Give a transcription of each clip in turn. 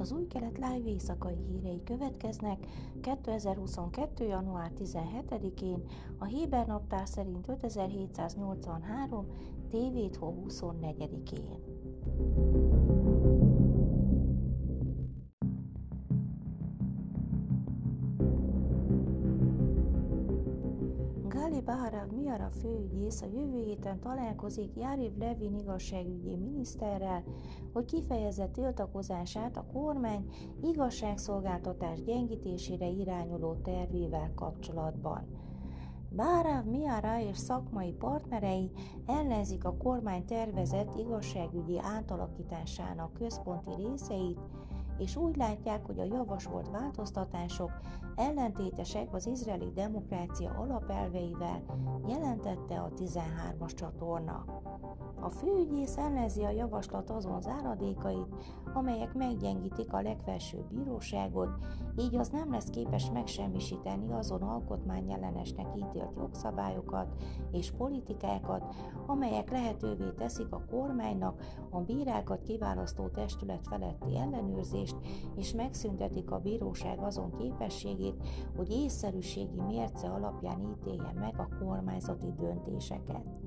Az új kelet live éjszakai hírei következnek 2022. január 17-én, a Héber naptár szerint 5783. tévét 24-én. Miara főügyész a jövő héten találkozik Járiv Levin igazságügyi miniszterrel, hogy kifejezze tiltakozását a kormány igazságszolgáltatás gyengítésére irányuló tervével kapcsolatban. Báráv Miara és szakmai partnerei ellenzik a kormány tervezett igazságügyi átalakításának központi részeit, és úgy látják, hogy a javasolt változtatások ellentétesek az izraeli demokrácia alapelveivel, jelentette a 13-as csatorna. A főügyész ellenzi a javaslat azon záradékait, amelyek meggyengítik a legfelsőbb bíróságot, így az nem lesz képes megsemmisíteni azon alkotmányellenesnek ítélt jogszabályokat és politikákat, amelyek lehetővé teszik a kormánynak a bírákat kiválasztó testület feletti ellenőrzést, és megszüntetik a bíróság azon képességét, hogy észszerűségi mérce alapján ítélje meg a kormányzati döntéseket.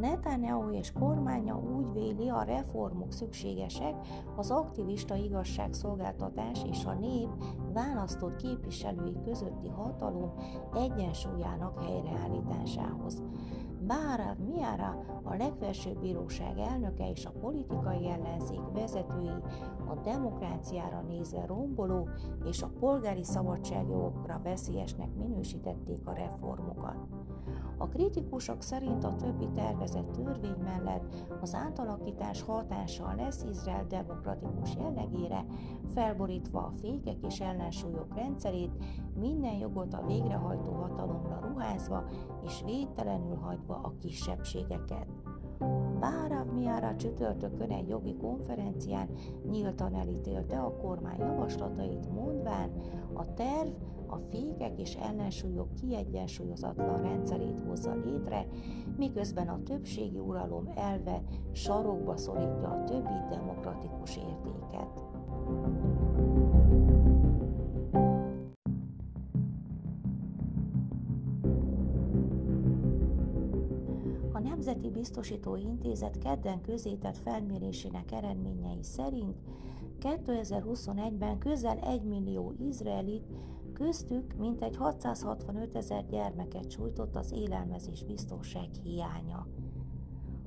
Netanyahu és kormánya úgy véli, a reformok szükségesek az aktivista igazságszolgáltatás és a nép választott képviselői közötti hatalom egyensúlyának helyreállításához. Bára Miara, a legfelsőbb bíróság elnöke és a politikai ellenzék vezetői a demokráciára nézve romboló és a polgári szabadságjogokra veszélyesnek minősítették a reformokat. A kritikusok szerint a többi tervezett törvény mellett az átalakítás hatással lesz Izrael demokratikus jellegére, felborítva a fékek és ellensúlyok rendszerét, minden jogot a végrehajtó hatalomra ruházva és védtelenül hagyva a kisebbségeket. Bárav Miara csütörtökön egy jogi konferencián nyíltan elítélte a kormány javaslatait, mondván a terv a fékek és ellensúlyok kiegyensúlyozatlan rendszerét hozza létre, miközben a többségi uralom elve sarokba szorítja a többi demokratikus értéket. Nemzeti Biztosító Intézet kedden közétett felmérésének eredményei szerint 2021-ben közel 1 millió izraelit, köztük mintegy 665 ezer gyermeket sújtott az élelmezés biztonság hiánya.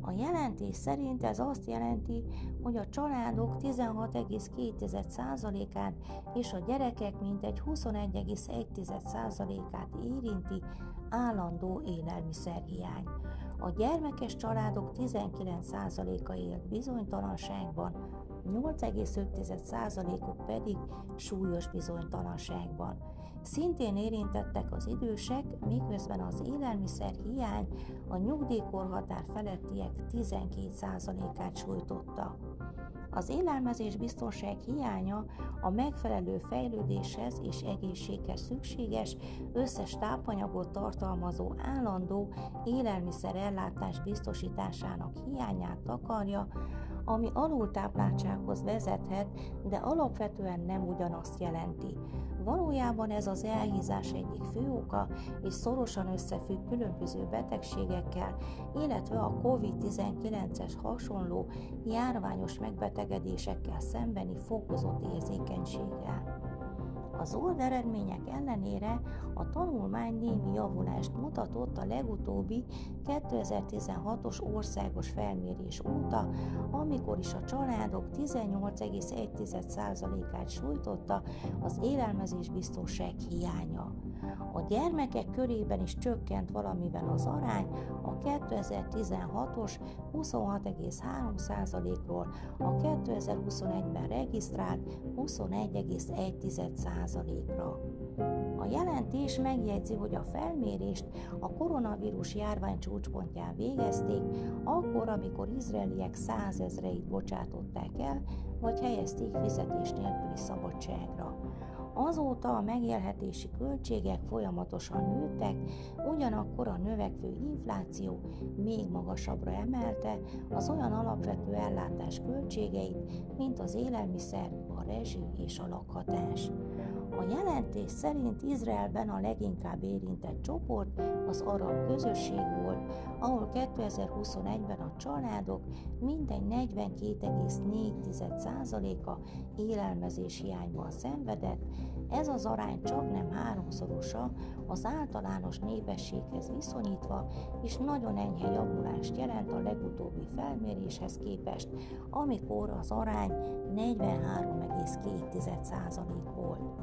A jelentés szerint ez azt jelenti, hogy a családok 16,2%-át és a gyerekek mintegy 21,1%-át érinti állandó élelmiszerhiány. A gyermekes családok 19%-a élt bizonytalanságban, 8,5%-uk pedig súlyos bizonytalanságban. Szintén érintettek az idősek, miközben az élelmiszer hiány a nyugdíjkorhatár felettiek 12%-át sújtotta. Az élelmezés biztonság hiánya a megfelelő fejlődéshez és egészséghez szükséges összes tápanyagot tartalmazó állandó élelmiszerellátás biztosításának hiányát takarja, ami alultápláltsághoz vezethet, de alapvetően nem ugyanazt jelenti. Valójában ez az elhízás egyik fő oka, és szorosan összefügg különböző betegségekkel, illetve a COVID-19-es hasonló járványos megbetegedésekkel szembeni fokozott érzékenységgel. Az eredmények ellenére a tanulmány némi javulást mutatott a legutóbbi 2016-os országos felmérés óta, amikor is a családok 18,1%-át sújtotta az élelmezésbiztonság hiánya. A gyermekek körében is csökkent valamivel az arány a 2016-os 26,3%-ról a 2021-ben regisztrált 21,1%-ra. A jelentés megjegyzi, hogy a felmérést a koronavírus járvány csúcspontján végezték, akkor, amikor izraeliek százezreit bocsátották el, vagy helyezték fizetés nélküli szabadságra. Azóta a megélhetési költségek folyamatosan nőttek, ugyanakkor a növekvő infláció még magasabbra emelte az olyan alapvető ellátás költségeit, mint az élelmiszer, a rezsi és a lakhatás. A jelentés szerint Izraelben a leginkább érintett csoport az arab közösség volt, ahol 2021-ben a családok mintegy 42,4%-a élelmezés hiányban szenvedett, ez az arány csak nem háromszorosa az általános népességhez viszonyítva, és nagyon enyhe javulást jelent a legutóbbi felméréshez képest, amikor az arány 43,2% volt.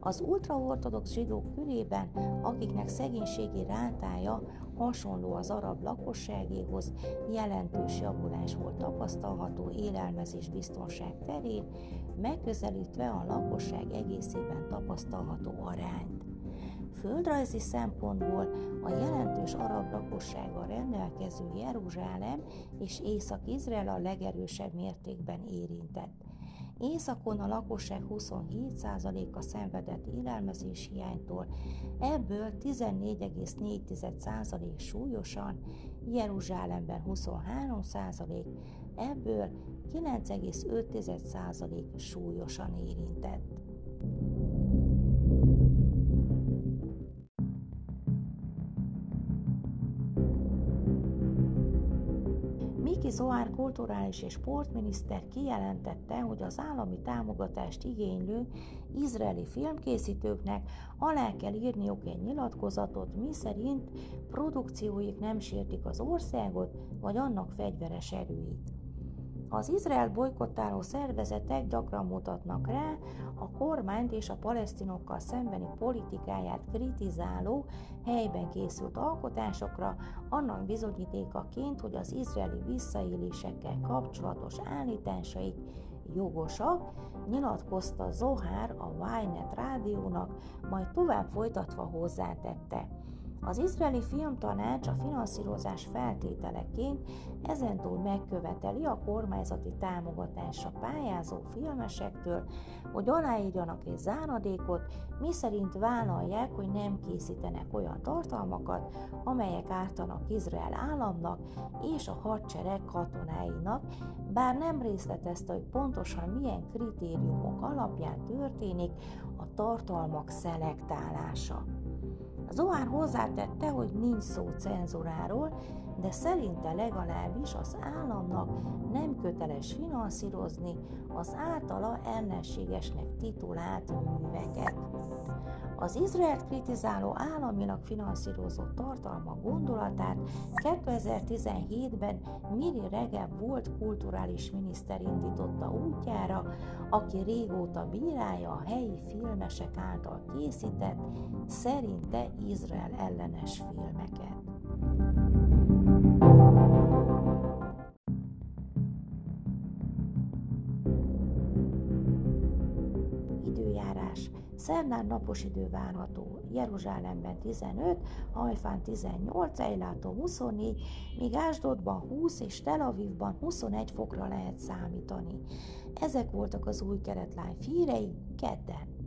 Az ultraortodox zsidók körében, akiknek szegénységi rátája hasonló az arab lakosságéhoz, jelentős javulás volt tapasztalható élelmezés biztonság terén, megközelítve a lakosság egészében tapasztalható arányt. Földrajzi szempontból a jelentős arab lakossággal rendelkező Jeruzsálem és Észak-Izrael a legerősebb mértékben érintett. Északon a lakosság 27%-a szenvedett élelmezés hiánytól, ebből 14,4% súlyosan, Jeruzsálemben 23%, ebből 9,5% súlyosan érintett. Miki Zoár kulturális és sportminiszter kijelentette, hogy az állami támogatást igénylő izraeli filmkészítőknek alá kell írniuk egy nyilatkozatot, miszerint produkcióik nem sértik az országot vagy annak fegyveres erőit. Az Izrael bolykottáló szervezetek gyakran mutatnak rá a kormányt és a palesztinokkal szembeni politikáját kritizáló helyben készült alkotásokra, annak bizonyítékaként, hogy az izraeli visszaélésekkel kapcsolatos állításaik jogosak, nyilatkozta Zohár a Ynet rádiónak, majd tovább folytatva hozzátette. Az izraeli filmtanács a finanszírozás feltételeként ezentúl megköveteli a kormányzati támogatásra pályázó filmesektől, hogy aláírjanak egy záradékot, miszerint vállalják, hogy nem készítenek olyan tartalmakat, amelyek ártanak Izrael államnak és a hadsereg katonáinak, bár nem részletezte, hogy pontosan milyen kritériumok alapján történik a tartalmak szelektálása. Zohár hozzátette, hogy nincs szó cenzuráról, de szerinte legalábbis az államnak nem köteles finanszírozni az általa ellenségesnek titulált műveket. Az Izraelt kritizáló államilag finanszírozott tartalma gondolatát 2017-ben Miri Regeb volt kulturális miniszter indította útjára, aki régóta bírálja a helyi filmesek által készített, szerinte Izrael ellenes filmeket. Szerdán napos idő várható, Jeruzsálemben 15, Hajfán 18, Ejlátó 24, míg Ásdodban 20 és Tel Avivban 21 fokra lehet számítani. Ezek voltak az új keretlány hírei kedden.